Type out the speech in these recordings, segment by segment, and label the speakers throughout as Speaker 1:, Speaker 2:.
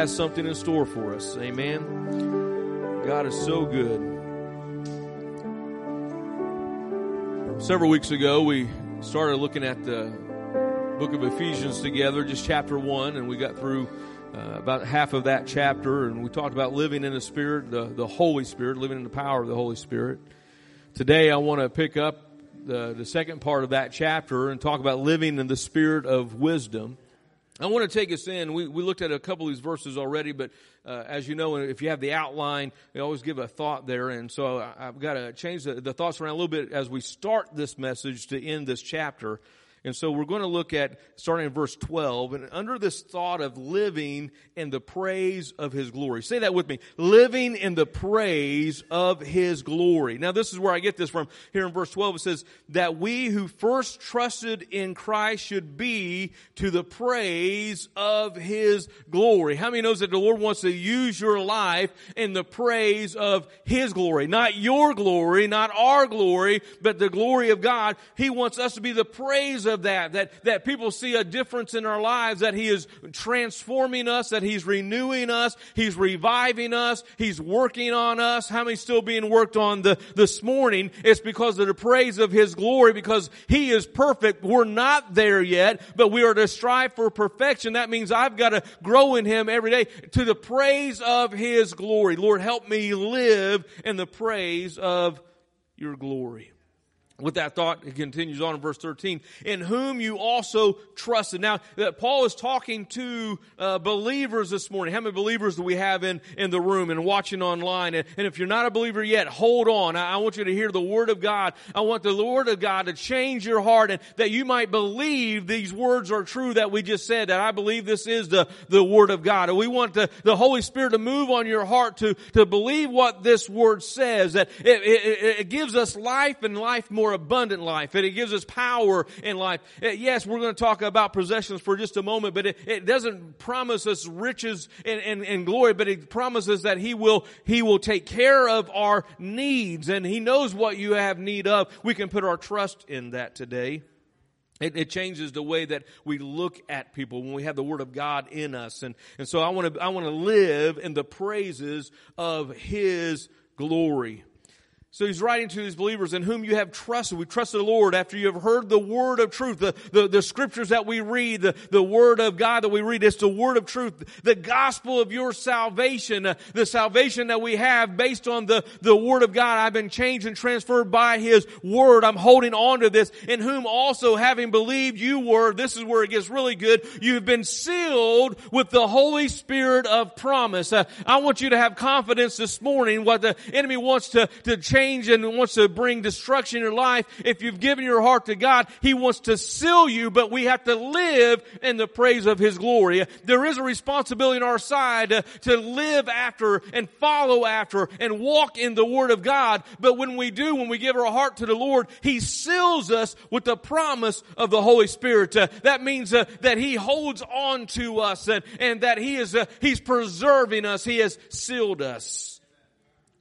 Speaker 1: Has something in store for us. Amen. God is so good. Several weeks ago, we started looking at the book of Ephesians together, just chapter one, and we got through uh, about half of that chapter, and we talked about living in the Spirit, the, the Holy Spirit, living in the power of the Holy Spirit. Today, I want to pick up the, the second part of that chapter and talk about living in the Spirit of wisdom. I want to take us in. We, we looked at a couple of these verses already, but uh, as you know, if you have the outline, we always give a thought there. And so I, have got to change the, the thoughts around a little bit as we start this message to end this chapter. And so we're going to look at starting in verse 12 and under this thought of living in the praise of his glory. Say that with me. Living in the praise of his glory. Now this is where I get this from. Here in verse 12 it says that we who first trusted in Christ should be to the praise of his glory. How many knows that the Lord wants to use your life in the praise of his glory? Not your glory, not our glory, but the glory of God. He wants us to be the praise of that, that, that people see a difference in our lives, that He is transforming us, that He's renewing us, He's reviving us, He's working on us. How many still being worked on the, this morning? It's because of the praise of His glory, because He is perfect. We're not there yet, but we are to strive for perfection. That means I've got to grow in Him every day to the praise of His glory. Lord, help me live in the praise of your glory with that thought, it continues on in verse 13, in whom you also trusted. Now, that Paul is talking to uh, believers this morning. How many believers do we have in, in the room and watching online? And, and if you're not a believer yet, hold on. I, I, want you to hear the Word of God. I want the Word of God to change your heart and that you might believe these words are true that we just said, that I believe this is the, the Word of God. And we want the, the Holy Spirit to move on your heart to, to believe what this Word says, that it, it, it gives us life and life more more abundant life and it gives us power in life. Uh, yes, we're going to talk about possessions for just a moment, but it, it doesn't promise us riches and, and, and glory, but it promises that He will, He will take care of our needs and He knows what you have need of. We can put our trust in that today. It, it, changes the way that we look at people when we have the Word of God in us. And, and so I want to, I want to live in the praises of His glory. So he's writing to his believers in whom you have trusted. We trusted the Lord after you have heard the word of truth, the, the, the, scriptures that we read, the, the word of God that we read. It's the word of truth, the gospel of your salvation, uh, the salvation that we have based on the, the word of God. I've been changed and transferred by his word. I'm holding on to this in whom also having believed you were, this is where it gets really good, you have been sealed with the Holy Spirit of promise. Uh, I want you to have confidence this morning what the enemy wants to, to change change and wants to bring destruction in your life, if you've given your heart to God, He wants to seal you, but we have to live in the praise of His glory. There is a responsibility on our side to, to live after and follow after and walk in the Word of God. But when we do, when we give our heart to the Lord, He seals us with the promise of the Holy Spirit. Uh, that means uh, that He holds on to us and, and that He is, uh, He's preserving us. He has sealed us.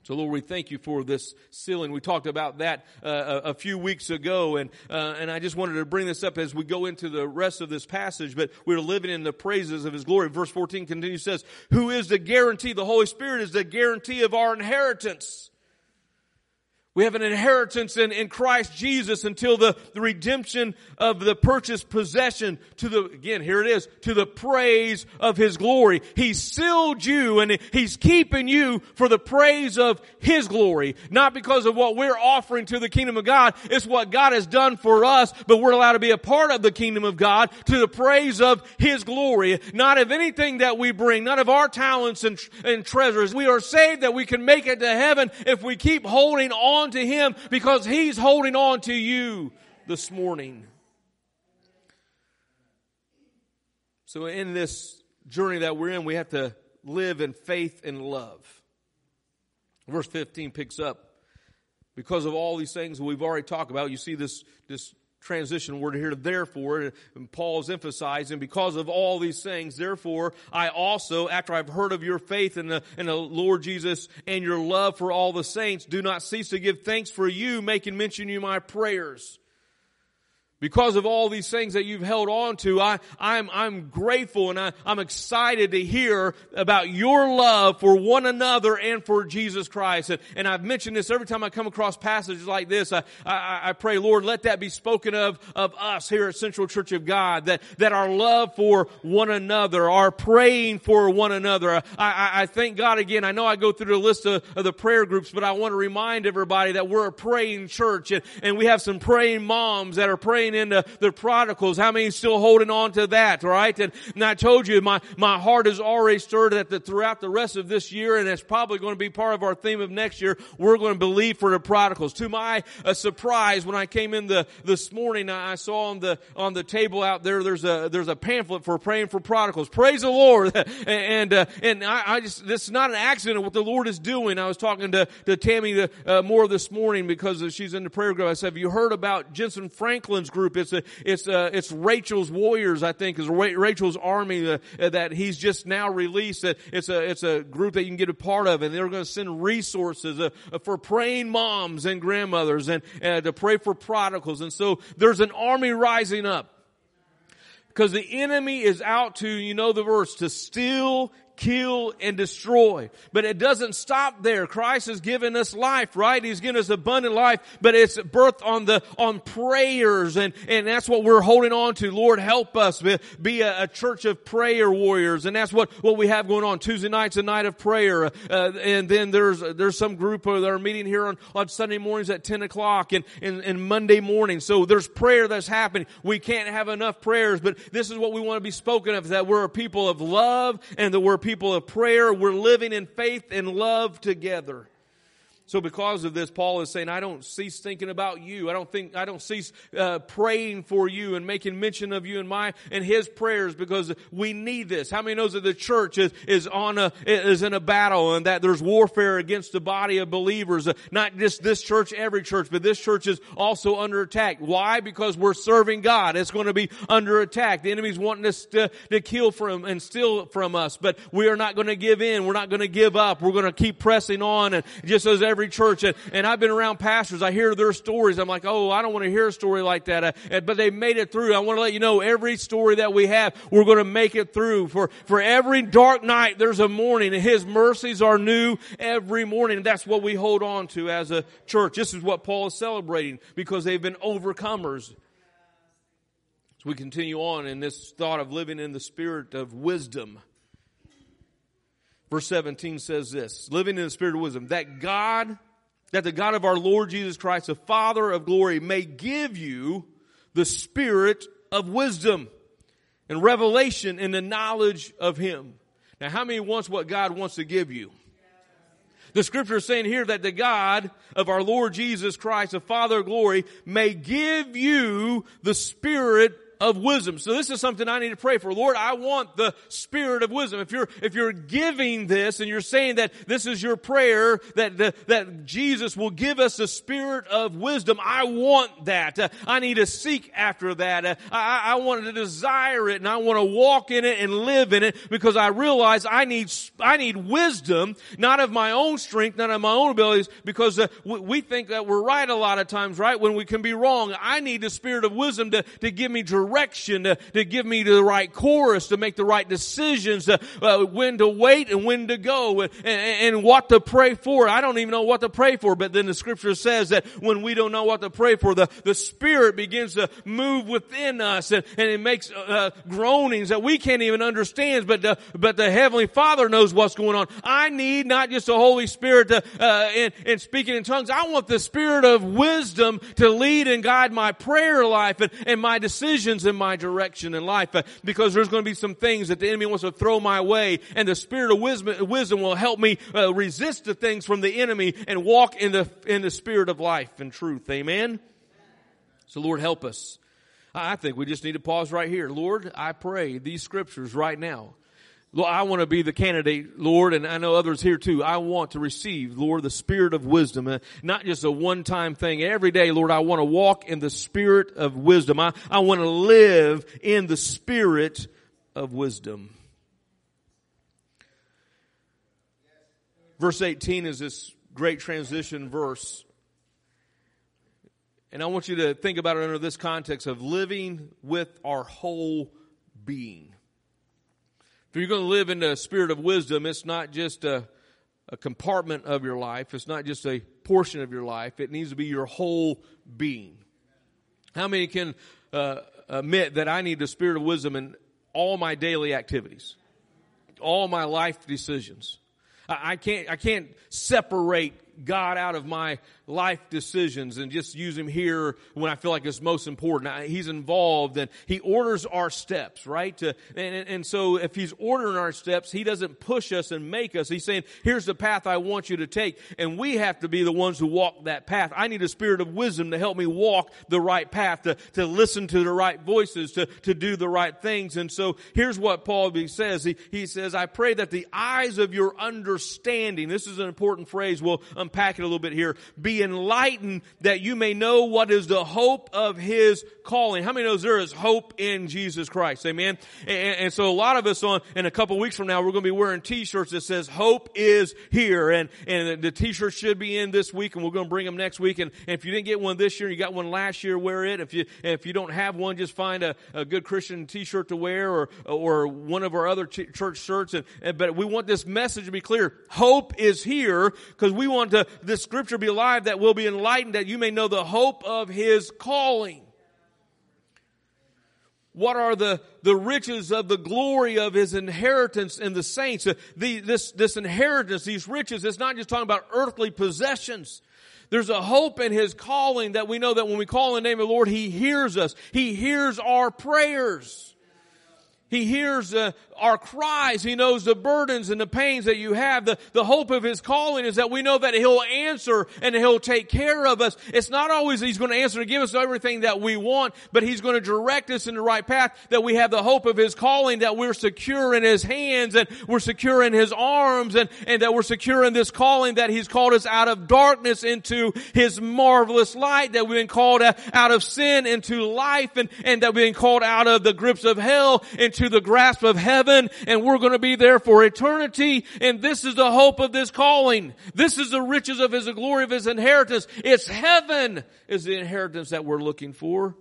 Speaker 1: So Lord, we thank you for this sealing. We talked about that uh, a, a, few weeks ago, and uh, and I just wanted to bring this up as we go into the rest of this passage. But we're living in the praises of His glory. Verse fourteen continues says, "Who is the guarantee? The Holy Spirit is the guarantee of our inheritance." We have an inheritance in, in Christ Jesus until the, the redemption of the purchased possession to the, again, here it is, to the praise of His glory. He sealed you and He's keeping you for the praise of His glory. Not because of what we're offering to the kingdom of God. It's what God has done for us, but we're allowed to be a part of the kingdom of God to the praise of His glory. Not of anything that we bring, not of our talents and, and treasures. We are saved that we can make it to heaven if we keep holding on on to Him because He's holding on to you this morning. So in this journey that we're in, we have to live in faith and love. Verse 15 picks up. Because of all these things we've already talked about, you see this, this transition word here, therefore, and Paul's emphasizing, because of all these things, therefore, I also, after I've heard of your faith in the, in the Lord Jesus and your love for all the saints, do not cease to give thanks for you, making mention of you my prayers because of all these things that you've held on to, I, I'm, I'm grateful and I, I'm excited to hear about your love for one another and for Jesus Christ. And, and I've mentioned this every time I come across passages like this. I, I, I pray, Lord, let that be spoken of, of us here at Central Church of God, that, that our love for one another, our praying for one another. I, I, I thank God again. I know I go through the list of, of the prayer groups, but I want to remind everybody that we're a praying church and, and we have some praying moms that are praying into the prodigals. How many still holding on to that, right? And, and I told you, my, my heart is already stirred that the, throughout the rest of this year, and it's probably going to be part of our theme of next year, we're going to believe for the prodigals. To my uh, surprise, when I came in the, this morning, I saw on the, on the table out there, there's a, there's a pamphlet for praying for prodigals. Praise the Lord. and, uh, and I, I, just, this is not an accident of what the Lord is doing. I was talking to, to Tammy uh, more this morning because she's in the prayer group. I said, have you heard about Jentezen Franklin's group. It's a, it's a, it's Rachel's Warriors, I think, is Rachel's Army uh, that he's just now released. It's a, it's a group that you can get a part of, and they're going to send resources uh, for praying moms and grandmothers and uh, to pray for prodigals. And so there's an army rising up because the enemy is out to, you know the verse, to steal, kill, and destroy. But it doesn't stop there. Christ has given us life, right? He's given us abundant life, but it's birthed on the, on prayers and, and that's what we're holding on to. Lord, help us be, a, a, church of prayer warriors. And that's what, what we have going on. Tuesday night's a night of prayer. Uh, and then there's, there's some group that are meeting here on, on Sunday mornings at 10 o'clock and, and, and Monday morning. So there's prayer that's happening. We can't have enough prayers, but this is what we want to be spoken of, that we're a people of love and that we're people of prayer. We're living in faith and love together. So because of this, Paul is saying, I don't cease thinking about you. I don't think, I don't cease uh, praying for you and making mention of you in my, and his prayers because we need this. How many knows that the church is, is on a, is in a battle and that there's warfare against the body of believers? Uh, not just this church, every church, but this church is also under attack. Why? Because we're serving God. It's going to be under attack. The enemy's wanting us to, to kill from and steal from us, but we are not going to give in. We're not going to give up. We're going to keep pressing on and just as every every church and, and I've been around pastors. I hear their stories. I'm like, oh, I don't want to hear a story like that. Uh, but they made it through. I want to let you know every story that we have, we're going to make it through. For, for every dark night, there's a morning and His mercies are new every morning. That's what we hold on to as a church. This is what Paul is celebrating because they've been overcomers. As we continue on in this thought of living in the spirit of wisdom. Verse 17 says this, living in the spirit of wisdom, that God, that the God of our Lord Jesus Christ, the Father of glory, may give you the spirit of wisdom and revelation in the knowledge of Him. Now, how many wants what God wants to give you? The scripture is saying here that the God of our Lord Jesus Christ, the Father of glory, may give you the spirit of wisdom. So this is something I need to pray for. Lord, I want the spirit of wisdom. If you're, if you're giving this and you're saying that this is your prayer, that, that Jesus will give us the spirit of wisdom, I want that. Uh, I need to seek after that. Uh, I, I want to desire it and I want to walk in it and live in it because I realize I need, I need wisdom, not of my own strength, not of my own abilities, because uh, we, we think that we're right a lot of times, right? When we can be wrong. I need the spirit of wisdom to, to give me direction direction to, to give me the right course, to make the right decisions, to, uh, when to wait and when to go, and, and, and what to pray for. I don't even know what to pray for, but then the scripture says that when we don't know what to pray for, the, the Spirit begins to move within us, and, and it makes uh, groanings that we can't even understand, but the, but the Heavenly Father knows what's going on. I need not just the Holy Spirit to, uh, in, in speaking in tongues. I want the Spirit of wisdom to lead and guide my prayer life and, and my decisions in my direction in life uh, because there's going to be some things that the enemy wants to throw my way and the spirit of wisdom, wisdom will help me uh, resist the things from the enemy and walk in the, in the spirit of life and truth. Amen? So Lord help us. I think we just need to pause right here. Lord, I pray these scriptures right now. I want to be the candidate, Lord, and I know others here too. I want to receive, Lord, the spirit of wisdom, uh, not just a one-time thing. Every day, Lord, I want to walk in the spirit of wisdom. I, I want to live in the spirit of wisdom. Verse 18 is this great transition verse. And I want you to think about it under this context of living with our whole being. If you're going to live in the spirit of wisdom, it's not just a, a compartment of your life. It's not just a portion of your life. It needs to be your whole being. How many can uh, admit that I need the spirit of wisdom in all my daily activities, all my life decisions? I, I can't, I can't separate God out of my life decisions and just use him here when I feel like it's most important. He's involved and he orders our steps, right? To, and, and so if he's ordering our steps, he doesn't push us and make us. He's saying, here's the path I want you to take. And we have to be the ones who walk that path. I need a spirit of wisdom to help me walk the right path, to, to listen to the right voices, to, to do the right things. And so here's what Paul says. He, he says, I pray that the eyes of your understanding, this is an important phrase, we'll unpack it a little bit here, be enlightened that you may know what is the hope of his calling. How many knows there is hope in Jesus Christ? Amen. And, and so a lot of us on, in a couple weeks from now, we're going to be wearing t-shirts that says hope is here. And, and the t-shirts should be in this week and we're going to bring them next week. And, and if you didn't get one this year, you got one last year, wear it. If you, if you don't have one, just find a, a good Christian t-shirt to wear or, or one of our other church shirts. And, and, but we want this message to be clear. Hope is here because we want to, this scripture be alive that will be enlightened that you may know the hope of his calling. What are the, the riches of the glory of his inheritance in the saints? The, this, this inheritance, these riches, it's not just talking about earthly possessions. There's a hope in his calling that we know that when we call in the name of the Lord, he hears us. He hears our prayers. He hears uh, our cries. He knows the burdens and the pains that you have. The, the hope of His calling is that we know that He'll answer and He'll take care of us. It's not always He's going to answer to give us everything that we want, but He's going to direct us in the right path that we have the hope of His calling, that we're secure in His hands and we're secure in His arms and, and that we're secure in this calling that He's called us out of darkness into His marvelous light, that we've been called out of sin into life and, and that we've been called out of the grips of hell into the grasp of heaven and we're going to be there for eternity. And this is the hope of this calling. This is the riches of His the glory of His inheritance. It's heaven is the inheritance that we're looking for.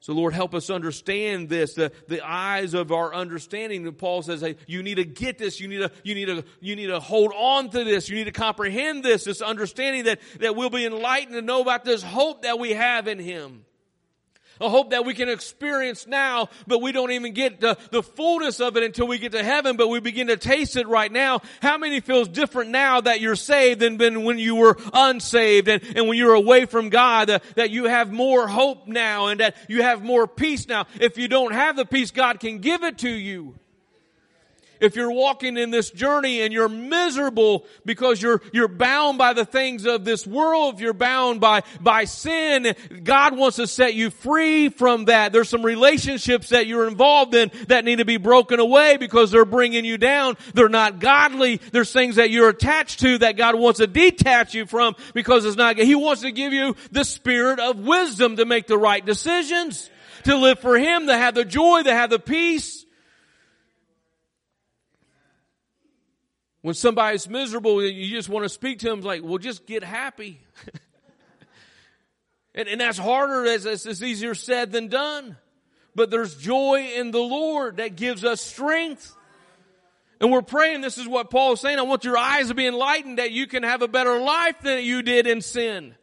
Speaker 1: So Lord, help us understand this, the, the eyes of our understanding. And Paul says, hey, you need to get this. You need to, you need to, you need to hold on to this. You need to comprehend this, this understanding that, that we'll be enlightened to know about this hope that we have in Him a hope that we can experience now, but we don't even get the, the fullness of it until we get to heaven, but we begin to taste it right now. How many feels different now that you're saved than, when you were unsaved and, and when you're away from God, uh, that you have more hope now and that you have more peace now. If you don't have the peace, God can give it to you if you're walking in this journey and you're miserable because you're, you're bound by the things of this world, if you're bound by, by sin, God wants to set you free from that. There's some relationships that you're involved in that need to be broken away because they're bringing you down. They're not godly. There's things that you're attached to that God wants to detach you from because it's not, He wants to give you the spirit of wisdom to make the right decisions, to live for Him, to have the joy, to have the peace. When somebody's miserable, you just want to speak to them like, well, just get happy. and, and that's harder as it's easier said than done. But there's joy in the Lord that gives us strength. And we're praying, this is what Paul is saying, I want your eyes to be enlightened that you can have a better life than you did in sin.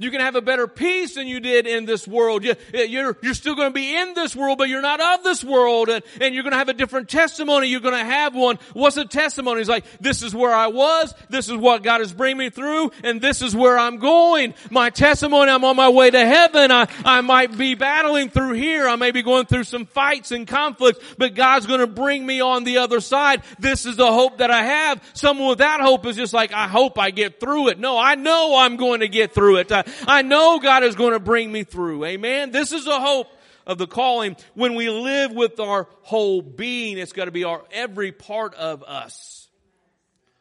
Speaker 1: You can have a better peace than you did in this world. You, eh, are you're still going to be in this world, but you're not of this world. And, and you're going to have a different testimony. You're going to have one. What's a testimony? It's like, this is where I was. This is what God is bringing me through. And this is where I'm going. My testimony, I'm on my way to heaven. I, I might be battling through here. I may be going through some fights and conflicts, but God's going to bring me on the other side. This is the hope that I have. Someone without hope is just like, I hope I get through it. No, I know I'm going to get through it. I, I know God is going to bring me through. Amen. This is a hope of the calling. When we live with our whole being, it's got to be our every part of us.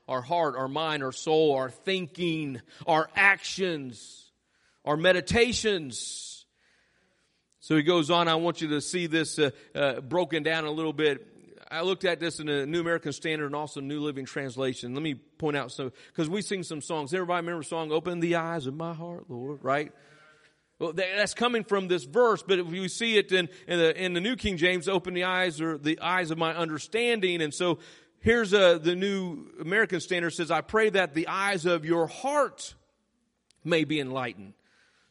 Speaker 1: Our heart, our mind, our soul, our thinking, our actions, our meditations. So he goes on, I want you to see this uh, uh, broken down a little bit I looked at this in the New American Standard and also New Living Translation. Let me point out some, because we sing some songs. Everybody remember the song, Open the Eyes of My Heart, Lord, right? Well, that's coming from this verse, but if you see it in, in, the, in the New King James, open the eyes or the eyes of my understanding. And so here's uh, the New American Standard says, I pray that the eyes of your heart may be enlightened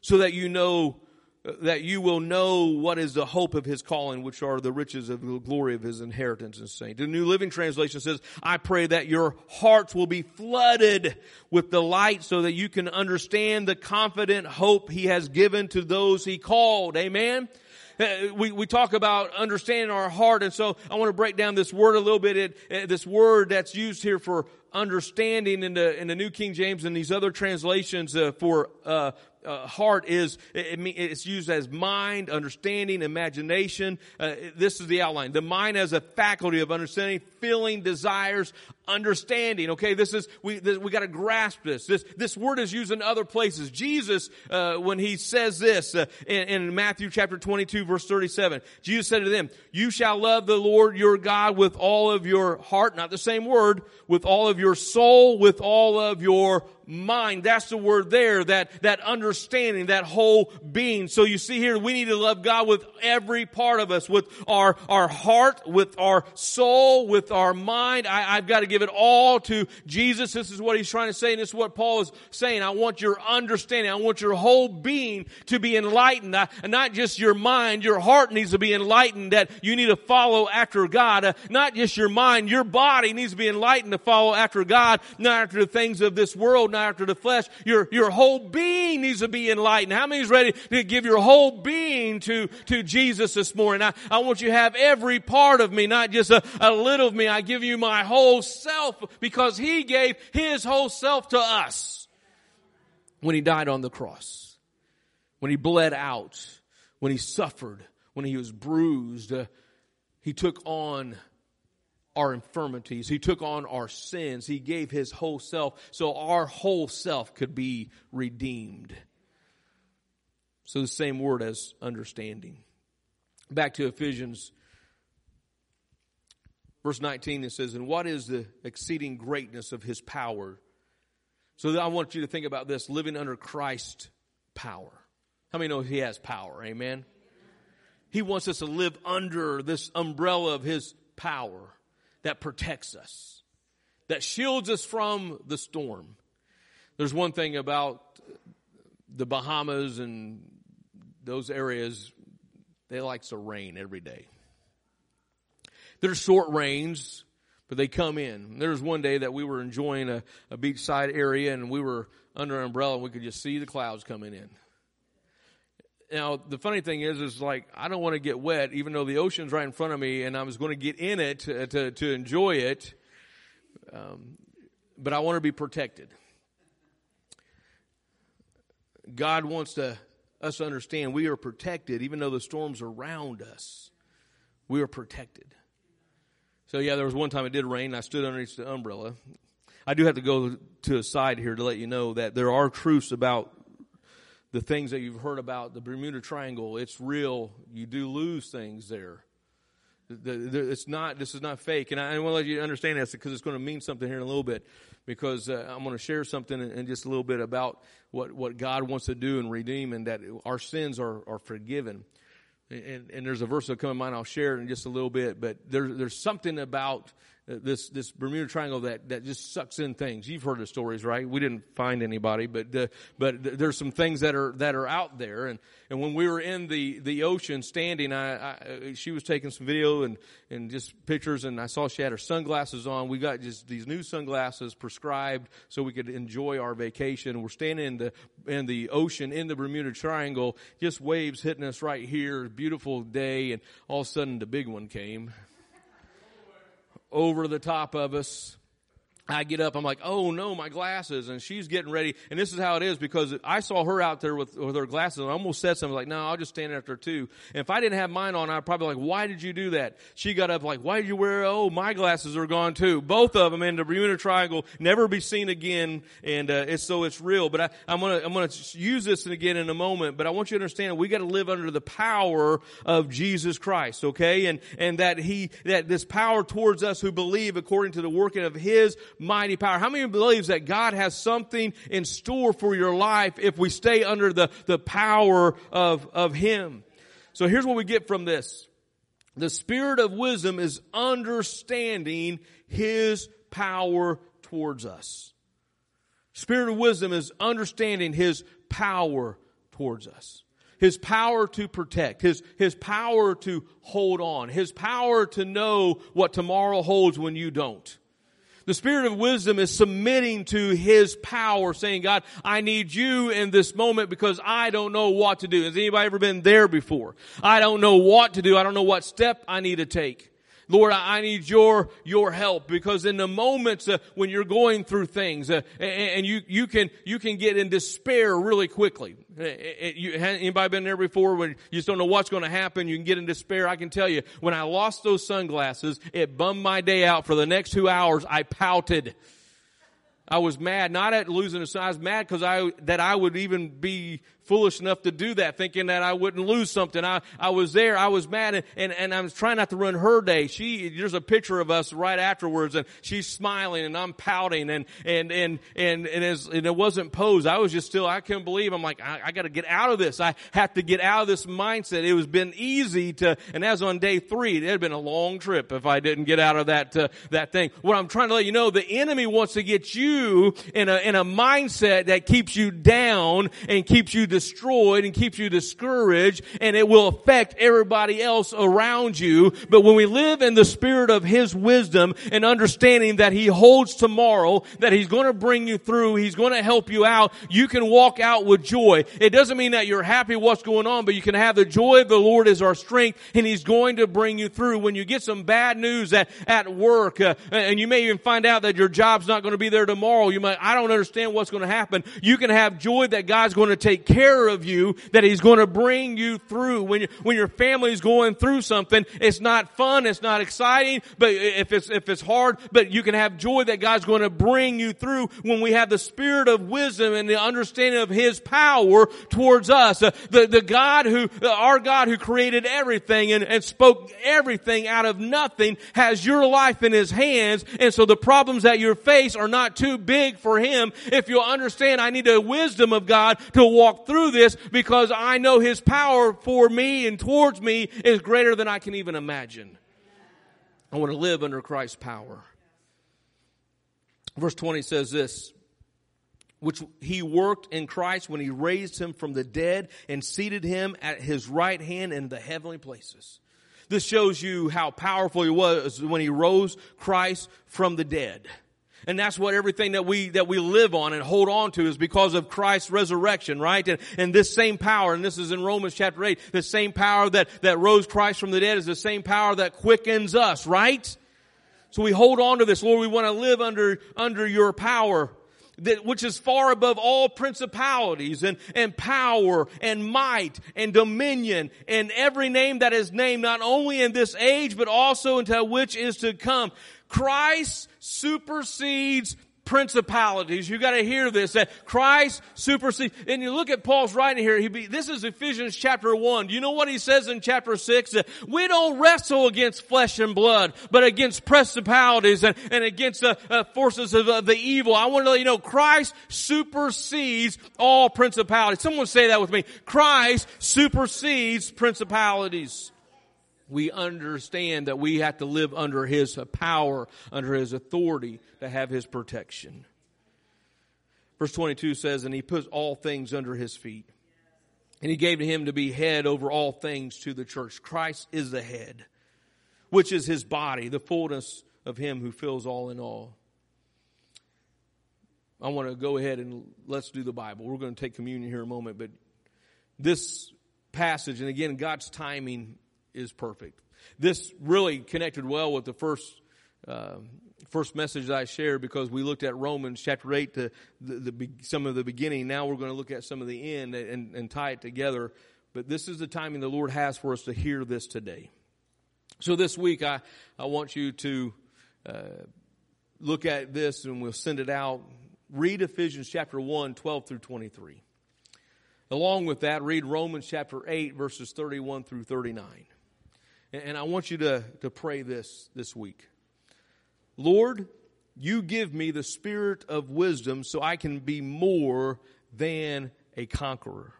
Speaker 1: so that you know that you will know what is the hope of his calling, which are the riches of the glory of his inheritance in saints. The New Living Translation says, I pray that your hearts will be flooded with the light so that you can understand the confident hope he has given to those he called. Amen. Uh, we, we talk about understanding our heart, and so I want to break down this word a little bit. It, uh, this word that's used here for understanding in the in the New King James and these other translations uh, for uh, uh, heart is it, it's used as mind, understanding, imagination. Uh, this is the outline. The mind as a faculty of understanding, feeling, desires, understanding. Okay, this is we this, we got to grasp this. This this word is used in other places. Jesus, uh, when he says this uh, in, in Matthew chapter twenty two verse thirty seven, Jesus said to them, "You shall love the Lord your God with all of your heart." Not the same word. With all of your soul, with all of your mind. That's the word there, that, that understanding, that whole being. So you see here, we need to love God with every part of us, with our, our heart, with our soul, with our mind. I, I've got to give it all to Jesus. This is what he's trying to say, and this is what Paul is saying. I want your understanding. I want your whole being to be enlightened. I, not just your mind, your heart needs to be enlightened that you need to follow after God. Uh, not just your mind, your body needs to be enlightened to follow after God, not after the things of this world, after the flesh. Your, your whole being needs to be enlightened. How many is ready to give your whole being to, to Jesus this morning? I, I want you to have every part of me, not just a, a little of me. I give you my whole self because He gave His whole self to us when He died on the cross, when He bled out, when He suffered, when He was bruised. Uh, he took on our infirmities. He took on our sins. He gave his whole self so our whole self could be redeemed. So the same word as understanding. Back to Ephesians verse 19 it says, "And what is the exceeding greatness of his power?" So I want you to think about this living under Christ's power. How many know he has power? Amen. He wants us to live under this umbrella of his power that protects us, that shields us from the storm. There's one thing about the Bahamas and those areas, they like to rain every day. There's short rains, but they come in. There was one day that we were enjoying a, a beachside area and we were under an umbrella and we could just see the clouds coming in. Now, the funny thing is, is like, I don't want to get wet, even though the ocean's right in front of me and I was going to get in it to, to, to enjoy it. Um, but I want to be protected. God wants to, us to understand we are protected, even though the storms around us. We are protected. So yeah, there was one time it did rain. I stood underneath the umbrella. I do have to go to a side here to let you know that there are truths about the things that you've heard about the Bermuda Triangle. It's real. You do lose things there. The, the, it's not. This is not fake, and I, I want to let you understand this because it's going to mean something here in a little bit. Because uh, I'm going to share something in, in, just a little bit about what what God wants to do and redeem, and that our sins are are forgiven. And, and there's a verse that'll come in mind. I'll share it in just a little bit, but there's there's something about this this Bermuda Triangle that that just sucks in things. You've heard the stories, right? We didn't find anybody, but uh, but there's some things that are that are out there. And and when we were in the the ocean standing, I, I she was taking some video and and just pictures, and I saw she had her sunglasses on. We got just these new sunglasses prescribed so we could enjoy our vacation. We're standing in the in the ocean in the Bermuda Triangle, just waves hitting us right here. Beautiful day, and all of a sudden the big one came over the top of us. I get up, I'm like, oh no, my glasses. And she's getting ready. And this is how it is because I saw her out there with, with her glasses and I almost said something like, no, I'll just stand after too. And if I didn't have mine on, I'd probably like, why did you do that? She got up like, why did you wear, oh, my glasses are gone too. Both of them in the Bermuda Triangle, never be seen again. And, uh, it's, so it's real. But I, I'm gonna, I'm gonna use this again in a moment. But I want you to understand we gotta live under the power of Jesus Christ, okay? And, and that he, that this power towards us who believe according to the working of his mighty power. How many believes that God has something in store for your life if we stay under the, the power of, of Him? So here's what we get from this. The spirit of wisdom is understanding His power towards us. Spirit of wisdom is understanding His power towards us. His power to protect, His, His power to hold on, His power to know what tomorrow holds when you don't. The spirit of wisdom is submitting to his power, saying, God, I need you in this moment because I don't know what to do. Has anybody ever been there before? I don't know what to do. I don't know what step I need to take. Lord, I need your, your help because in the moments uh, when you're going through things, uh, and, you, you can, you can get in despair really quickly. Anybody been there before when you just don't know what's going to happen? You can get in despair. I can tell you, when I lost those sunglasses, it bummed my day out. For the next two hours, I pouted. I was mad, not at losing a son. I was mad because I, that I would even be foolish enough to do that, thinking that I wouldn't lose something. I, I was there, I was mad, and, and, and I was trying not to ruin her day. She, there's a picture of us right afterwards, and she's smiling, and I'm pouting, and, and, and, and, and, as, and it wasn't posed. I was just still, I couldn't believe, I'm like, I, I gotta get out of this. I have to get out of this mindset. It was been easy to, and as on day three, it had been a long trip if I didn't get out of that, uh, that thing. What I'm trying to let you know, the enemy wants to get you in a, in a mindset that keeps you down and keeps you destroyed and keeps you discouraged and it will affect everybody else around you. But when we live in the spirit of His wisdom and understanding that He holds tomorrow, that He's going to bring you through, He's going to help you out, you can walk out with joy. It doesn't mean that you're happy what's going on, but you can have the joy of the Lord is our strength and He's going to bring you through. When you get some bad news at, at work, uh, and you may even find out that your job's not going to be there tomorrow, you might, I don't understand what's going to happen. You can have joy that God's going to take care of you, that He's going to bring you through. When, you, when your family's going through something, it's not fun, it's not exciting, but if it's, if it's hard, but you can have joy that God's going to bring you through when we have the spirit of wisdom and the understanding of His power towards us. Uh, the, the God who, uh, our God who created everything and, and spoke everything out of nothing has your life in His hands, and so the problems that you face are not too big for Him. If you'll understand, I need the wisdom of God to walk through this because I know His power for me and towards me is greater than I can even imagine. I want to live under Christ's power. Verse 20 says this, which he worked in Christ when he raised him from the dead and seated him at his right hand in the heavenly places. This shows you how powerful he was when he rose Christ from the dead. And that's what everything that we, that we live on and hold on to is because of Christ's resurrection, right? And, and this same power, and this is in Romans chapter 8, the same power that, that rose Christ from the dead is the same power that quickens us, right? So we hold on to this. Lord, we want to live under, under your power. That, which is far above all principalities and, and power and might and dominion and every name that is named not only in this age but also until which is to come. Christ supersedes principalities. You got to hear this that Christ supersedes. And you look at Paul's writing here. He be, this is Ephesians chapter one. Do you know what he says in chapter six? That we don't wrestle against flesh and blood, but against principalities and, and against the uh, forces of uh, the evil. I want to let you know Christ supersedes all principalities. Someone say that with me. Christ supersedes principalities. We understand that we have to live under His power, under His authority to have His protection. Verse 22 says, And He puts all things under His feet. And He gave to Him to be head over all things to the church. Christ is the head, which is His body, the fullness of Him who fills all in all. I want to go ahead and let's do the Bible. We're going to take communion here a moment, but this passage, and again, God's timing is perfect. This really connected well with the first uh, first message I shared because we looked at Romans chapter eight to the, the, some of the beginning. Now we're going to look at some of the end and, and tie it together. But this is the timing the Lord has for us to hear this today. So this week, I I want you to uh, look at this, and we'll send it out. Read Ephesians chapter 1, 12 through 23. Along with that, read Romans chapter 8, verses 31 through 39. And I want you to, to pray this this week. Lord, you give me the spirit of wisdom so I can be more than a conqueror.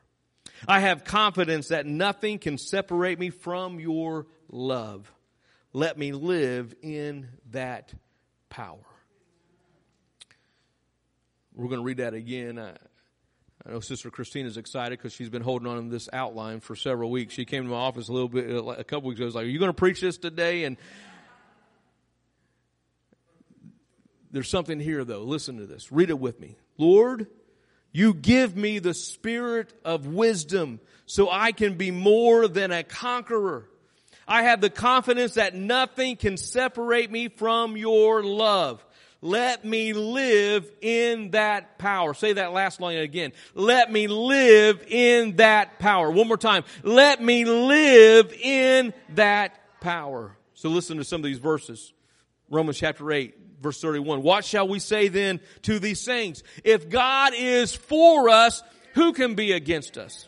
Speaker 1: I have confidence that nothing can separate me from your love. Let me live in that power. We're going to read that again. I know Sister Christina's excited because she's been holding on to this outline for several weeks. She came to my office a little bit, uh, a couple weeks ago. I was like, "Are you going to preach this today?" And there's something here, though. Listen to this. Read it with me. Lord, you give me the spirit of wisdom so I can be more than a conqueror. I have the confidence that nothing can separate me from your love. Let me live in that power. Say that last line again. Let me live in that power. One more time. Let me live in that power. So listen to some of these verses. Romans chapter 8, verse 31. What shall we say then to these things? If God is for us, who can be against us?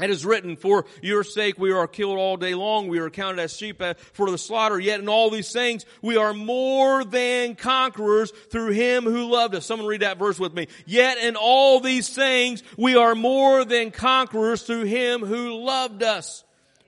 Speaker 1: It is written, for your sake we are killed all day long. We are counted as sheep for the slaughter. Yet in all these things we are more than conquerors through him who loved us. Someone read that verse with me. Yet in all these things we are more than conquerors through him who loved us.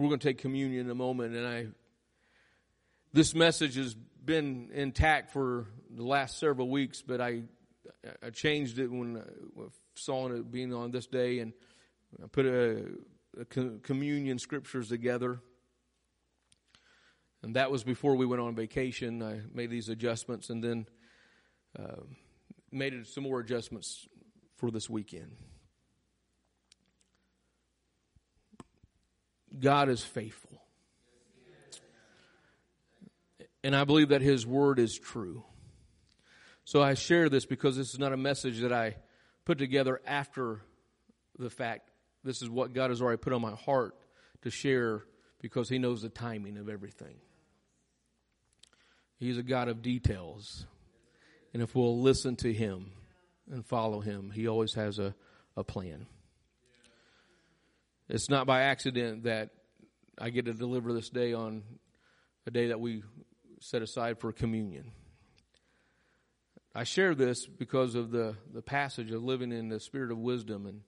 Speaker 1: We're going to take communion in a moment, and I this message has been intact for the last several weeks, but I I changed it when I saw it being on this day, and I put a, a communion scriptures together. And that was before we went on vacation. I made these adjustments and then uh, made some more adjustments for this weekend. God is faithful. And I believe that His Word is true. So I share this because this is not a message that I put together after the fact. This is what God has already put on my heart to share because He knows the timing of everything. He's a God of details. And if we'll listen to Him and follow Him, He always has a, a plan. It's not by accident that I get to deliver this day on a day that we set aside for communion. I share this because of the, the passage of living in the spirit of wisdom and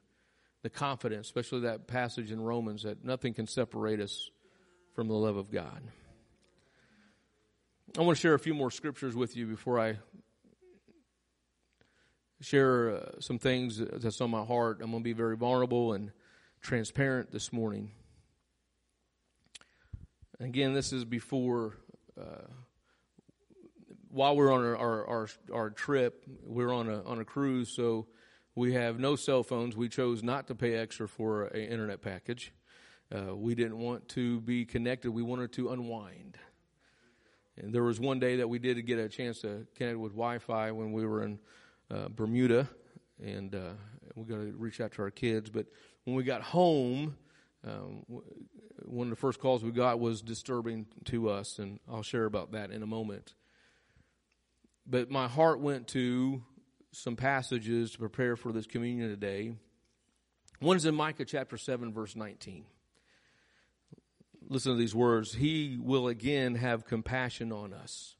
Speaker 1: the confidence, especially that passage in Romans, that nothing can separate us from the love of God. I want to share a few more scriptures with you before I share uh, some things that's on my heart. I'm going to be very vulnerable and transparent this morning. Again, this is before uh, while we're on our, our, our, our trip, we're on a, on a cruise, so we have no cell phones. We chose not to pay extra for an internet package. Uh, we didn't want to be connected. We wanted to unwind. And there was one day that we did get a chance to connect with Wi-Fi when we were in uh, Bermuda, and uh, we're going to reach out to our kids. But when we got home, um, one of the first calls we got was disturbing to us, and I'll share about that in a moment. But my heart went to some passages to prepare for this communion today. One is in Micah chapter 7, verse 19. Listen to these words. He will again have compassion on us,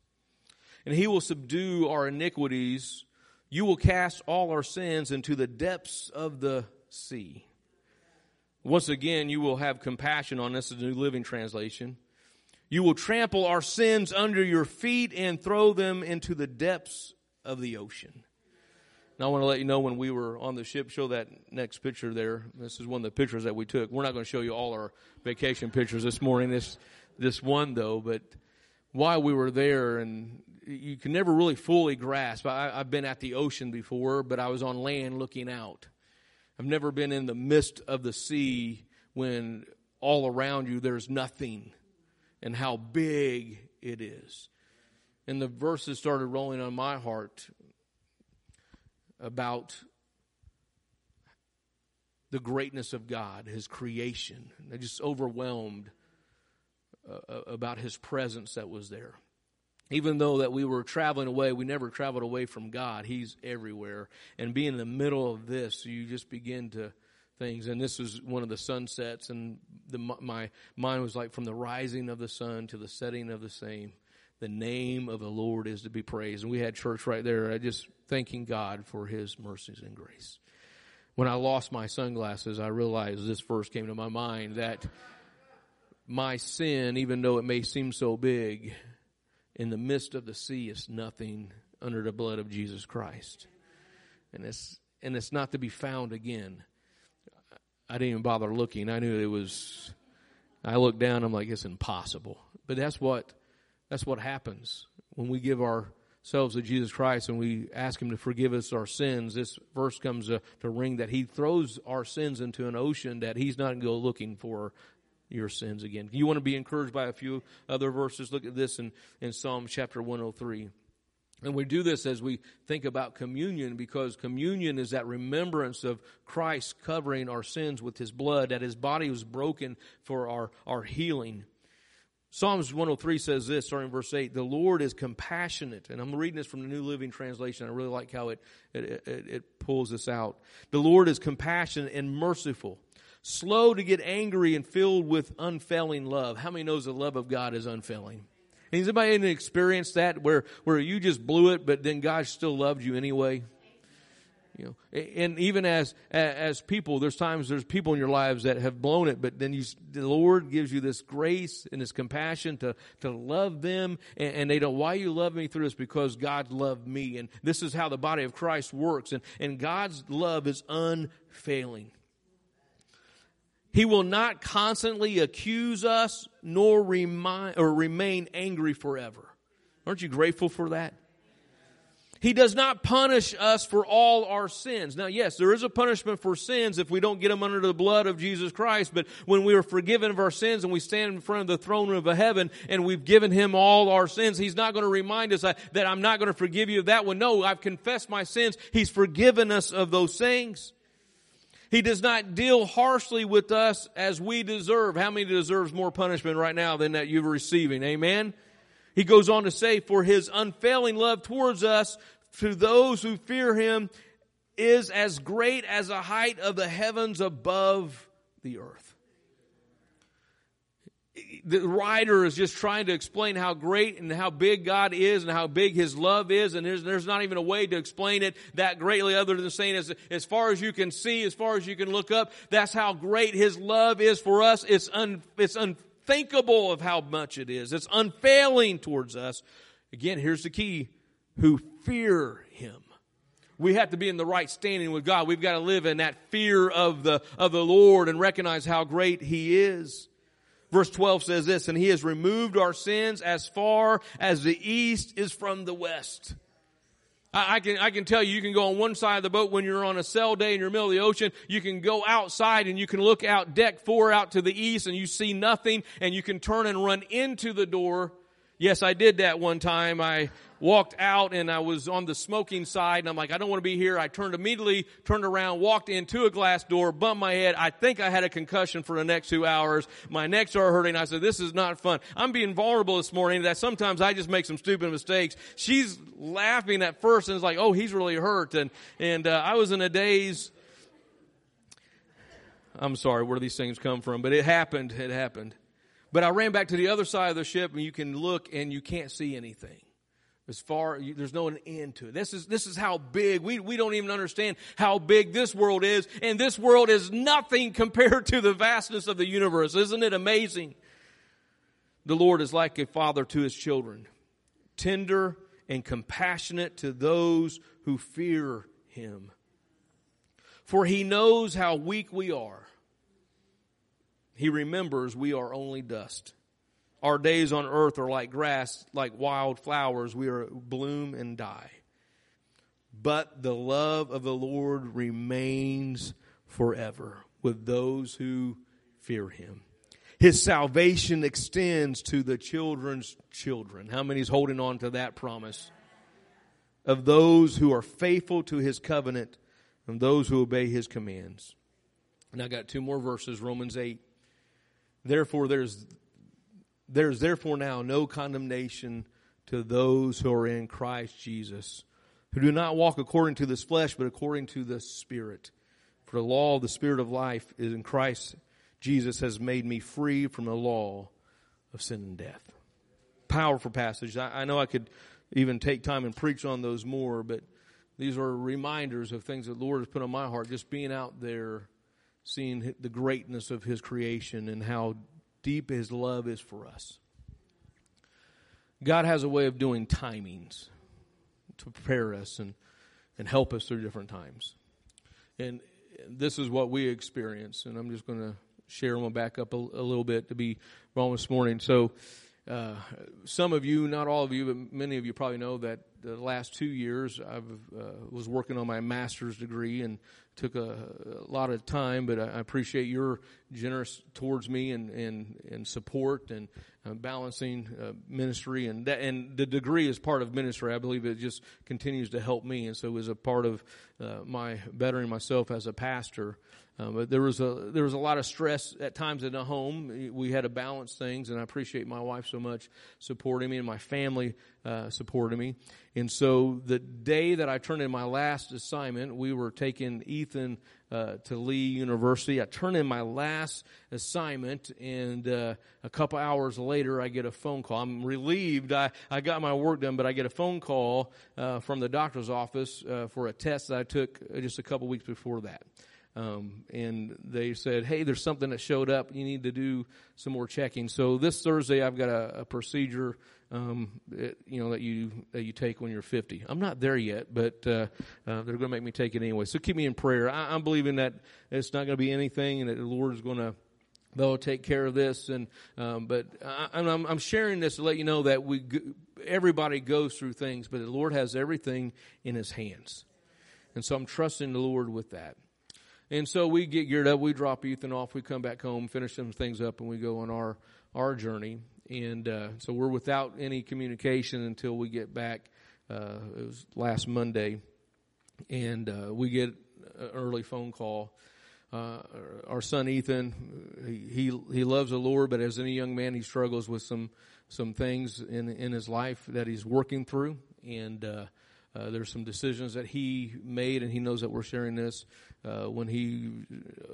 Speaker 1: and he will subdue our iniquities. You will cast all our sins into the depths of the sea. Once again, you will have compassion on us, the New Living Translation. You will trample our sins under your feet and throw them into the depths of the ocean. Now, I want to let you know when we were on the ship, show that next picture there. This is one of the pictures that we took. We're not going to show you all our vacation pictures this morning, this, this one though, but while we were there, and you can never really fully grasp. I, I've been at the ocean before, but I was on land looking out. I've never been in the midst of the sea when all around you there's nothing and how big it is. And the verses started rolling on my heart about the greatness of God, His creation. I just overwhelmed uh, uh, about His presence that was there. Even though that we were traveling away, we never traveled away from God. He's everywhere. And being in the middle of this, you just begin to things. And this was one of the sunsets, and the, my mind was like from the rising of the sun to the setting of the same. The name of the Lord is to be praised. And we had church right there. I just thanking God for His mercies and grace. When I lost my sunglasses, I realized this verse came to my mind that my sin, even though it may seem so big, in the midst of the sea is nothing under the blood of Jesus Christ. And it's, and it's not to be found again. I didn't even bother looking. I knew it was, I looked down, I'm like, it's impossible. But that's what, that's what happens when we give ourselves to Jesus Christ and we ask Him to forgive us our sins. This verse comes to, to ring that He throws our sins into an ocean that He's not going to go looking for your sins again. You want to be encouraged by a few other verses? Look at this in, in Psalm chapter 103. And we do this as we think about communion because communion is that remembrance of Christ covering our sins with his blood, that his body was broken for our, our healing. Psalms 103 says this, starting in verse 8, the Lord is compassionate. And I'm reading this from the New Living Translation. I really like how it, it, it, it pulls this out. The Lord is compassionate and merciful slow to get angry and filled with unfailing love. How many knows the love of God is unfailing? Has anybody experienced that where, where you just blew it, but then God still loved you anyway? You know, and even as as people, there's times there's people in your lives that have blown it, but then you, the Lord gives you this grace and this compassion to to love them, and, and they don't. Why you love me through this? Because God loved me, and this is how the body of Christ works, and and God's love is unfailing. He will not constantly accuse us nor remind, or remain angry forever. Aren't you grateful for that? He does not punish us for all our sins. Now, yes, there is a punishment for sins if we don't get them under the blood of Jesus Christ, but when we are forgiven of our sins and we stand in front of the throne of heaven and we've given Him all our sins, He's not going to remind us that I'm not going to forgive you of that one. No, I've confessed my sins. He's forgiven us of those things. He does not deal harshly with us as we deserve. How many deserves more punishment right now than that you're receiving? Amen. He goes on to say, for his unfailing love towards us, to those who fear him, is as great as the height of the heavens above the earth the writer is just trying to explain how great and how big God is and how big His love is, and there's, there's not even a way to explain it that greatly other than saying as, as far as you can see, as far as you can look up, that's how great His love is for us. It's, un, it's unthinkable of how much it is. It's unfailing towards us. Again, here's the key. Who fear Him we have to be in the right standing with God. We've got to live in that fear of the, of the Lord and recognize how great He is. Verse 12 says this, and he has removed our sins as far as the east is from the west. I, can, I can tell you, you can go on one side of the boat when you're on a sail day in your middle of the ocean. You can go outside and you can look out deck four out to the east and you see nothing and you can turn and run into the door. Yes, I did that one time. I walked out and I was on the smoking side and I'm like, I don't want to be here. I turned immediately, turned around, walked into a glass door, bumped my head. I think I had a concussion for the next two hours. My necks started hurting. I said, this is not fun. I'm being vulnerable this morning that sometimes I just make some stupid mistakes. She's laughing at first and it's like, oh, he's really hurt. And, and, uh, I was in a daze. I'm sorry where these things come from, but it happened. It happened. But I ran back to the other side of the ship and you can look and you can't see anything. As far, there's no end to it. This is, this is how big, we, we don't even understand how big this world is. And this world is nothing compared to the vastness of the universe. Isn't it amazing? The Lord is like a father to his children, tender and compassionate to those who fear him. For he knows how weak we are. He remembers we are only dust. Our days on earth are like grass, like wild flowers. We are bloom and die. But the love of the Lord remains forever with those who fear him. His salvation extends to the children's children. How many is holding on to that promise? Of those who are faithful to his covenant and those who obey his commands. And I got two more verses, Romans 8. Therefore, there's there is therefore now no condemnation to those who are in Christ Jesus, who do not walk according to this flesh, but according to the Spirit. For the law of the Spirit of life is in Christ Jesus has made me free from the law of sin and death. Powerful passage. I, I know I could even take time and preach on those more, but these are reminders of things that the Lord has put on my heart, just being out there, seeing the greatness of His creation and how deep His love is for us. God has a way of doing timings to prepare us and, and help us through different times. And this is what we experience. And I'm just going to share them back up a, a, little bit to be wrong this morning. So, uh, some of you, not all of you, but many of you probably know that the last two years I uh, was working on my master's degree and took a, a lot of time, but I appreciate your generous towards me and, and, and support and uh, balancing uh, ministry and that, and the degree is part of ministry. I believe it just continues to help me. And so was a part of uh, my bettering myself as a pastor. Uh, but there was a there was a lot of stress at times in the home. We had to balance things, and I appreciate my wife so much supporting me and my family uh, supporting me. And so the day that I turned in my last assignment, we were taking Ethan uh, to Lee University. I turned in my last assignment, and uh, a couple hours later, I get a phone call. I'm relieved. I, I got my work done, but I get a phone call uh, from the doctor's office uh, for a test that I took just a couple weeks before that. Um, and they said, "Hey, there's something that showed up. You need to do some more checking." So this Thursday, I've got a, a procedure, um, it, you know, that you that you take when you're 50. I'm not there yet, but uh, uh, they're going to make me take it anyway. So keep me in prayer. I, am believing that it's not going to be anything, and that the Lord is going to they'll take care of this. And um, but I, am I'm sharing this to let you know that we everybody goes through things, but the Lord has everything in His hands, and so I'm trusting the Lord with that. And so we get geared up, we drop Ethan off, we come back home, finish some things up, and we go on our, our journey. And uh, so we're without any communication until we get back. Uh, it was last Monday. And uh, we get an early phone call. Uh, our son Ethan, he, he, he loves the Lord, but as any young man, he struggles with some some things in in his life that he's working through, and uh, uh, there's some decisions that he made, and he knows that we're sharing this. Uh, when he,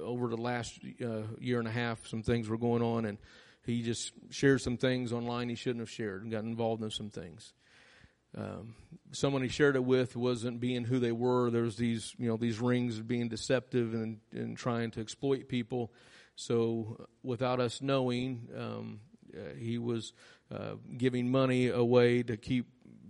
Speaker 1: over the last uh, year and a half, some things were going on, and he just shared some things online he shouldn't have shared and got involved in some things. Um, someone he shared it with wasn't being who they were. There was these, you know, these rings being deceptive and, and trying to exploit people. So without us knowing, um, uh, he was uh, giving money away to keep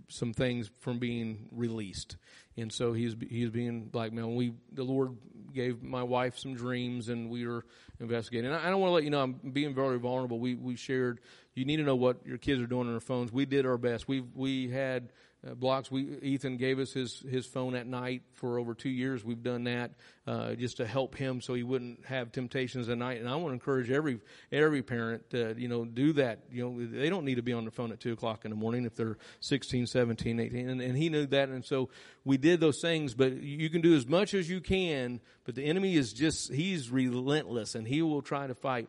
Speaker 1: some things from being released. And so he's he's being blackmailed. We the Lord gave my wife some dreams, and we were investigating. And I, I don't want to let you know I'm being very vulnerable. We we shared. You need to know what your kids are doing on their phones. We did our best. We we had uh, blocks. We Ethan gave us his his phone at night for over two years. We've done that uh, just to help him so he wouldn't have temptations at night. And I want to encourage every every parent to you know do that. You know they don't need to be on the phone at two o'clock in the morning if they're 16, 17, 18. And, and he knew that, and so we did those things. But you can do as much as you can. But the enemy is just he's relentless, and he will try to fight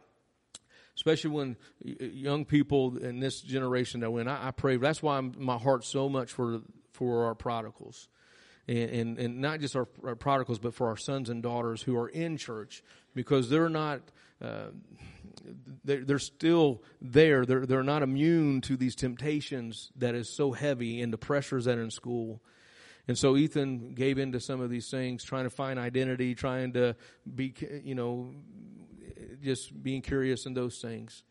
Speaker 1: especially when young people in this generation that when I, I pray, that's why I'm, my heart so much for for our prodigals. And, and, and not just our, our, prodigals, but for our sons and daughters who are in church, because they're not, uh, they're, they're still there. They're, they're not immune to these temptations that is so heavy and the pressures that are in school. And so Ethan gave into some of these things, trying to find identity, trying to be, you know, just being curious in those things.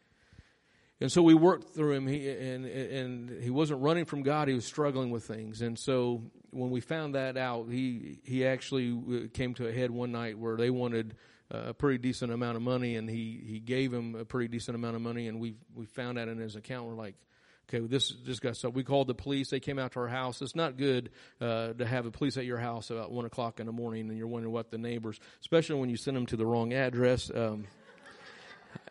Speaker 1: And so we worked through him, he, and and he wasn't running from God; he was struggling with things. And so when we found that out, he he actually uh, came to a head one night where they wanted a pretty decent amount of money, and he he gave him a pretty decent amount of money, and we we found that in his account. We're like, okay, this this guy. So we called the police. They came out to our house. It's not good uh, to have the police at your house about one o'clock in the morning, and you're wondering what the neighbors, especially when you send them to the wrong address. Um,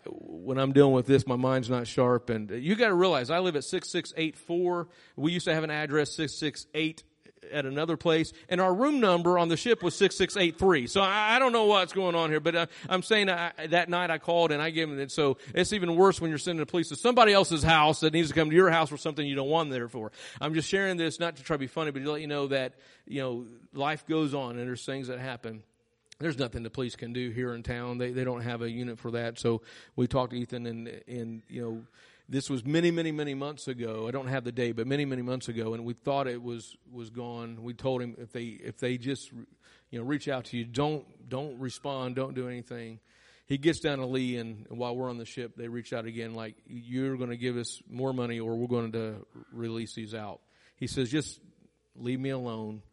Speaker 1: when I'm dealing with this, my mind's not sharp. And you got to realize I live at 6684. We used to have an address 668 at another place, and our room number on the ship was 6683. So I, I don't know what's going on here, but uh, I'm saying I, that night I called and I gave them it. So it's even worse when you're sending the police to somebody else's house that needs to come to your house for something you don't want them there for. I'm just sharing this not to try to be funny, but to let you know that, you know, life goes on and there's things that happen there's nothing the police can do here in town. They they don't have a unit for that. So we talked to Ethan and and you know this was many many many months ago. I don't have the date, but many many months ago, and we thought it was was gone. We told him if they if they just you know reach out to you, don't don't respond, don't do anything. He gets down to Lee, and, while we're on the ship, they reach out again, like you're going to give us more money, or we're going to release these out. He says, just leave me alone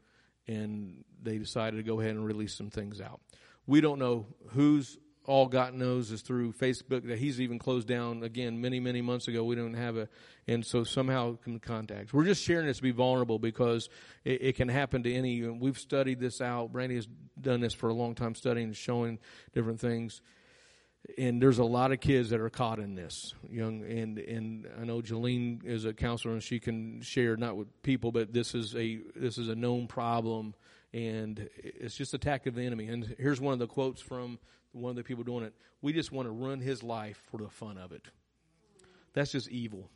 Speaker 1: and they decided to go ahead and release some things out. We don't know who's all God knows is through Facebook that he's even closed down again many, many months ago. We don't have a, and so somehow can contact. We're just sharing this to be vulnerable because it, it can happen to any. We've studied this out. Brandy has done this for a long time, studying and showing different things and there's a lot of kids that are caught in this young and and I know Jolene is a counselor and she can share not with people but this is a this is a known problem and it's just attack of the enemy. And here's one of the quotes from one of the people doing it. We just want to run his life for the fun of it. That's just evil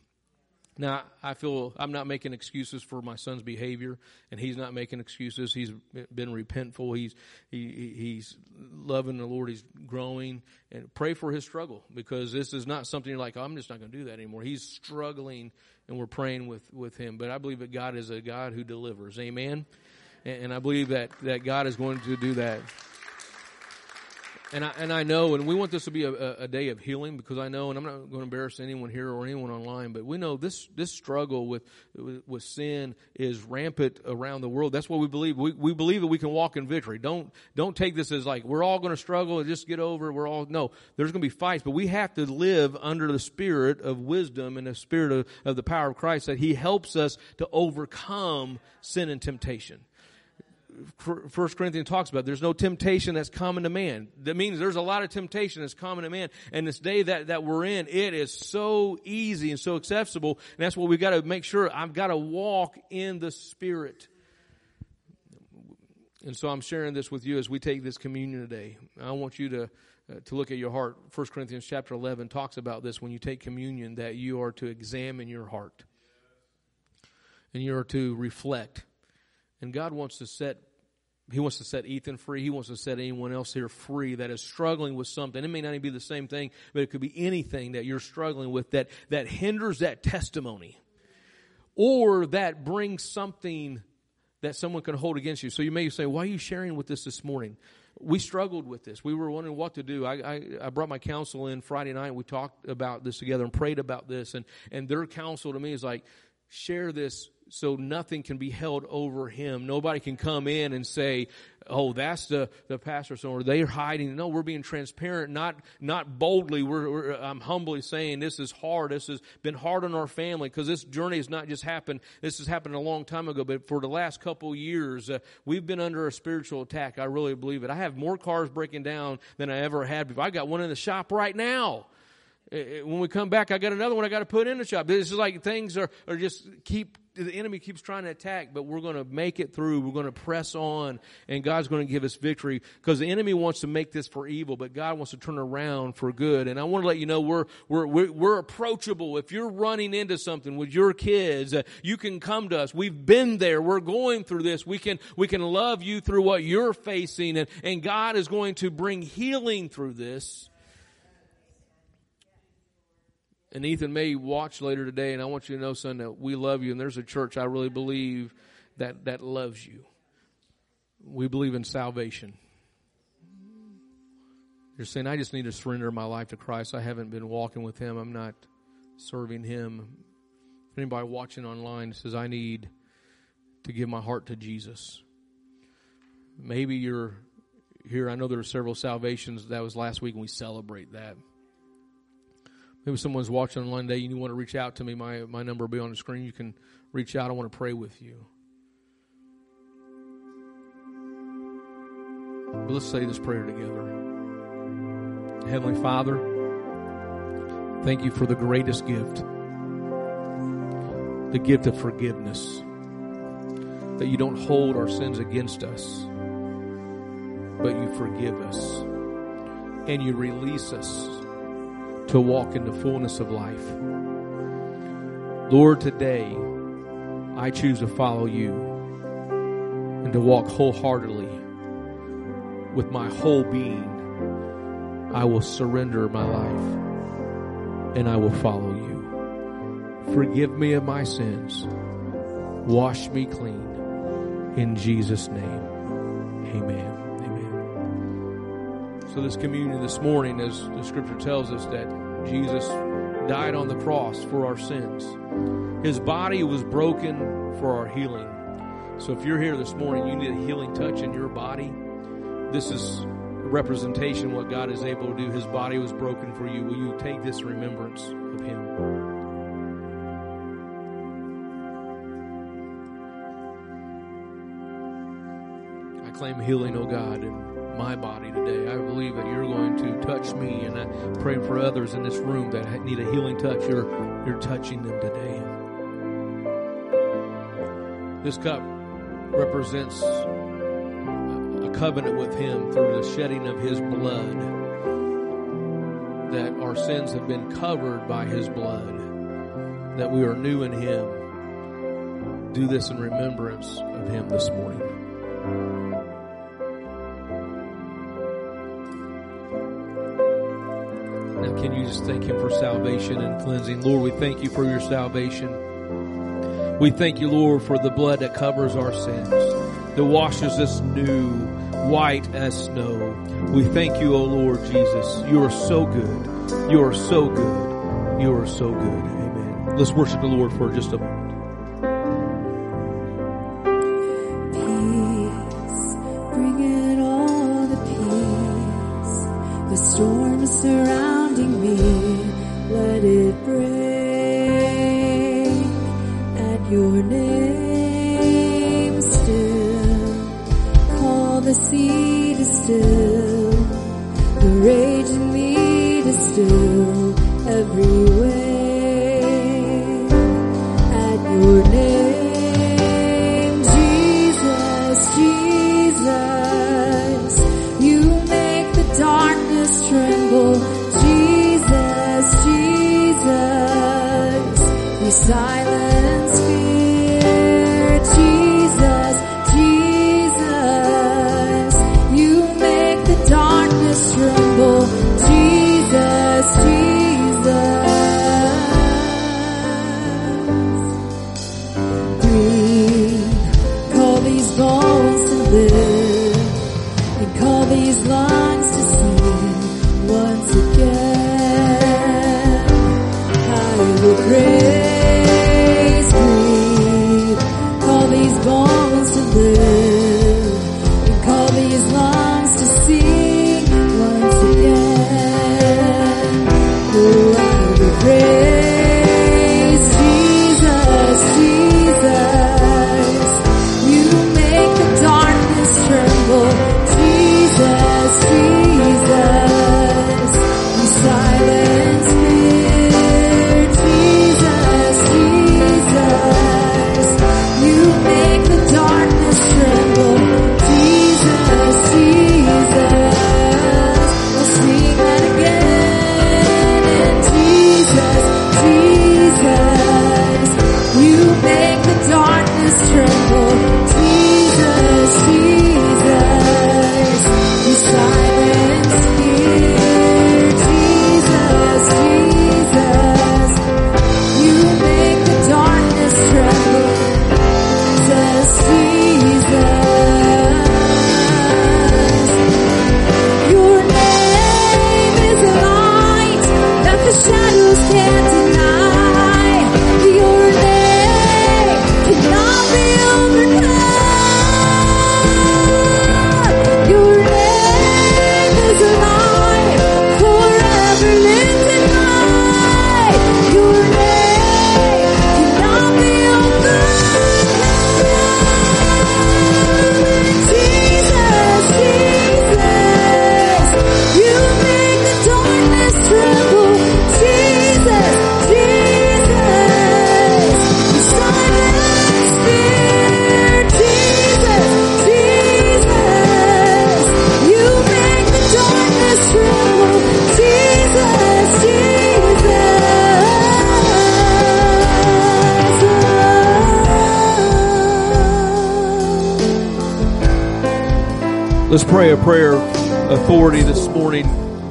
Speaker 1: now, I feel I'm not making excuses for my son's behavior, and he's not making excuses. He's been repentful. He's he, he's loving the Lord. He's growing, and pray for his struggle because this is not something you're like oh, I'm just not going to do that anymore. He's struggling, and we're praying with with him. But I believe that God is a God who delivers. Amen. And, and I believe that that God is going to do that and I and I know, and we want this to be a, a, day of healing because I know, and I'm not going to embarrass anyone here or anyone online, but we know this this struggle with with, with sin is rampant around the world. That's what we believe. We we believe that we can walk in victory. Don't don't take this as like we're all going to struggle and just get over. it. We're all no. There's going to be fights, but we have to live under the spirit of wisdom and the spirit of, of the power of Christ that He helps us to overcome sin and temptation. First Corinthians talks about. There's no temptation that's common to man. That means there's a lot of temptation that's common to man. And this day that, that we're in, it is so easy and so accessible. And that's what we've got to make sure. I've got to walk in the Spirit. And so I'm sharing this with you as we take this communion today. I want you to uh, to look at your heart. 1 Corinthians chapter 11 talks about this when you take communion that you are to examine your heart. And you are to reflect. And God wants to set he wants to set Ethan free. He wants to set anyone else here free that is struggling with something. It may not even be the same thing, but it could be anything that you're struggling with that, that hinders that testimony. Or that brings something that someone can hold against you. So you may say, why are you sharing with this this morning? We struggled with this. We were wondering what to do. I, I, I brought my counsel in Friday night. We talked about this together and prayed about this. And, and their counsel to me is like, share this so nothing can be held over him. Nobody can come in and say, "Oh, that's the the pastor," or they're hiding. No, we're being transparent, not not boldly. We're, we're I'm humbly saying this is hard. This has been hard on our family because this journey has not just happened. This has happened a long time ago, but for the last couple years, uh, we've been under a spiritual attack. I really believe it. I have more cars breaking down than I ever had before. I got one in the shop right now when we come back, I got another one I got to put in the shop. This is like things are, are just keep the enemy keeps trying to attack, but we're going to make it through. We're going to press on, and God's going to give us victory because the enemy wants to make this for evil, but God wants to turn around for good. And I want to let you know we're we're we're, we're approachable. If you're running into something with your kids, uh, you can come to us. We've been there. We're going through this. We can we can love you through what you're facing, and and God is going to bring healing through this. And Ethan may watch later today, and I want you to know, son, that we love you, and there's a church I really believe that, that loves you. We believe in salvation. You're saying, I just need to surrender my life to Christ. I haven't been walking with Him. I'm not serving Him. If anybody watching online says, I need to give my heart to Jesus. Maybe you're here. I know there are several salvations. That was last week, and we celebrate that. Maybe someone's watching online today and you want to reach out to me. My, my number will be on the screen. You can reach out. I want to pray with you. But let's say this prayer together. Heavenly Father, thank you for the greatest gift the gift of forgiveness. That you don't hold our sins against us, but you forgive us and you release us to walk in the fullness of life. Lord, today I choose to follow you and to walk wholeheartedly with my whole being. I will surrender my life and I will follow you. Forgive me of my sins. Wash me clean. In Jesus' name, amen. So this communion this morning, as the scripture tells us that Jesus died on the cross for our sins. His body was broken for our healing. So if you're here this morning, you need a healing touch in your body. This is a representation of what God is able to do. His body was broken for you. Will you take this remembrance of Him? I claim healing, O oh God, my body today. I believe that you're going to touch me, and I pray for others in this room that need a healing touch. You're you're touching them today. This cup represents a covenant with Him through the shedding of His blood. That our sins have been covered by His blood. That we are new in Him. Do this in remembrance of Him this morning. Just thank Him for salvation and cleansing? Lord, we thank you for your salvation. We thank you, Lord, for the blood that covers our sins, that washes us new, white as snow. We thank you, O Lord Jesus. You are so good. You are so good. You are so good. Amen. Let's worship the Lord for just a moment.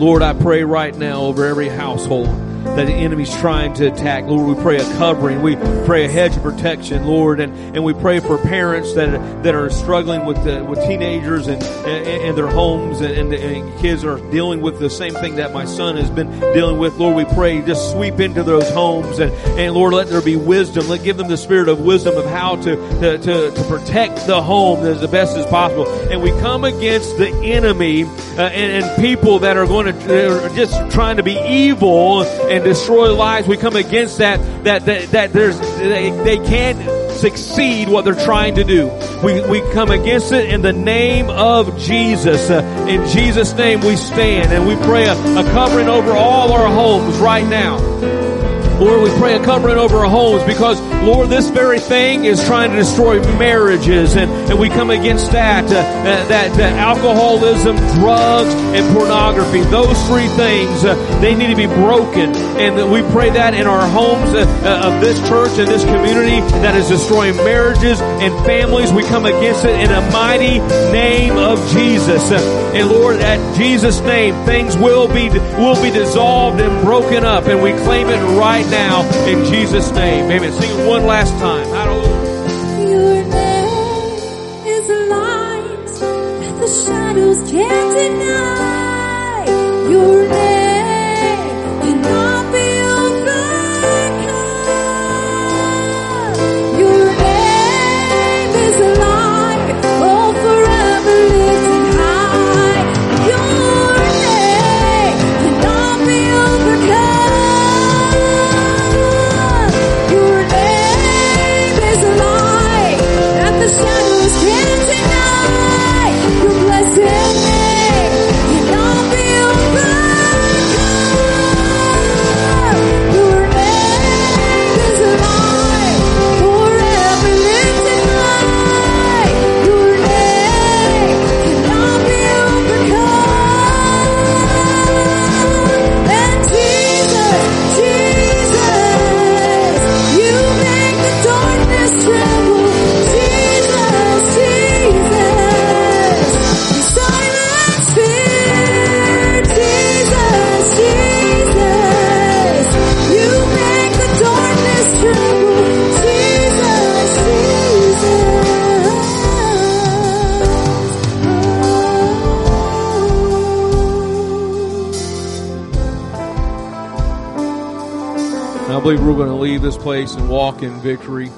Speaker 1: Lord, I pray right now over every household that the enemy's trying to attack. Lord, we pray a covering. We pray a hedge of protection, Lord, and, and we pray for parents that that are struggling with the, with teenagers and, and, and their homes and, and, and kids are dealing with the same thing that my son has been dealing with. Lord, we pray just sweep into those homes and, and Lord, let there be wisdom. Let give them the spirit of wisdom of how to, to, to, to protect the home as the best as possible. And we come against the enemy uh, and, and people that are going to, are just trying to be evil and destroy lives. We come against that, that, that, that there's, they, they can't succeed what they're trying to do. We, we come against it in the name of Jesus. Uh, in Jesus' name we stand and we pray a, a covering over all our homes right now. Lord, we pray a covering over our homes because, Lord, this very thing is trying to destroy marriages and, and we come against that, uh, uh, that, uh, alcoholism, drugs, and pornography. Those three things, uh, they need to be broken. And we pray that in our homes uh, uh, of this church and this community that is destroying marriages and families. We come against it in a mighty name of Jesus. and Lord, at Jesus' name, things will be, will be dissolved and broken up and we claim it right now in Jesus' name. Amen. Sing it one last time. Hallelujah.
Speaker 2: Your name is light that the shadows can't deny. Your name
Speaker 1: leave this place and walk in victory.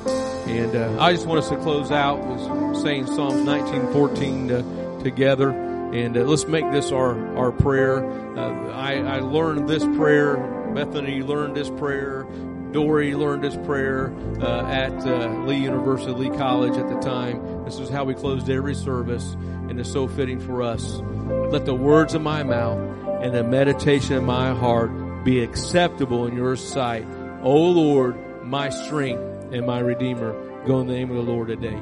Speaker 1: And uh, I just want us to close out with saying Psalms 19:14 to, together. And uh, let's make this our, our prayer. Uh, I, I learned this prayer. Bethany learned this prayer. Dory learned this prayer uh, at uh, Lee University, Lee College at the time. This is how we closed every service, and it's so fitting for us. Let the words of my mouth and the meditation of my heart be acceptable in your sight. O Lord, my strength and my redeemer. Go in the name of the Lord today.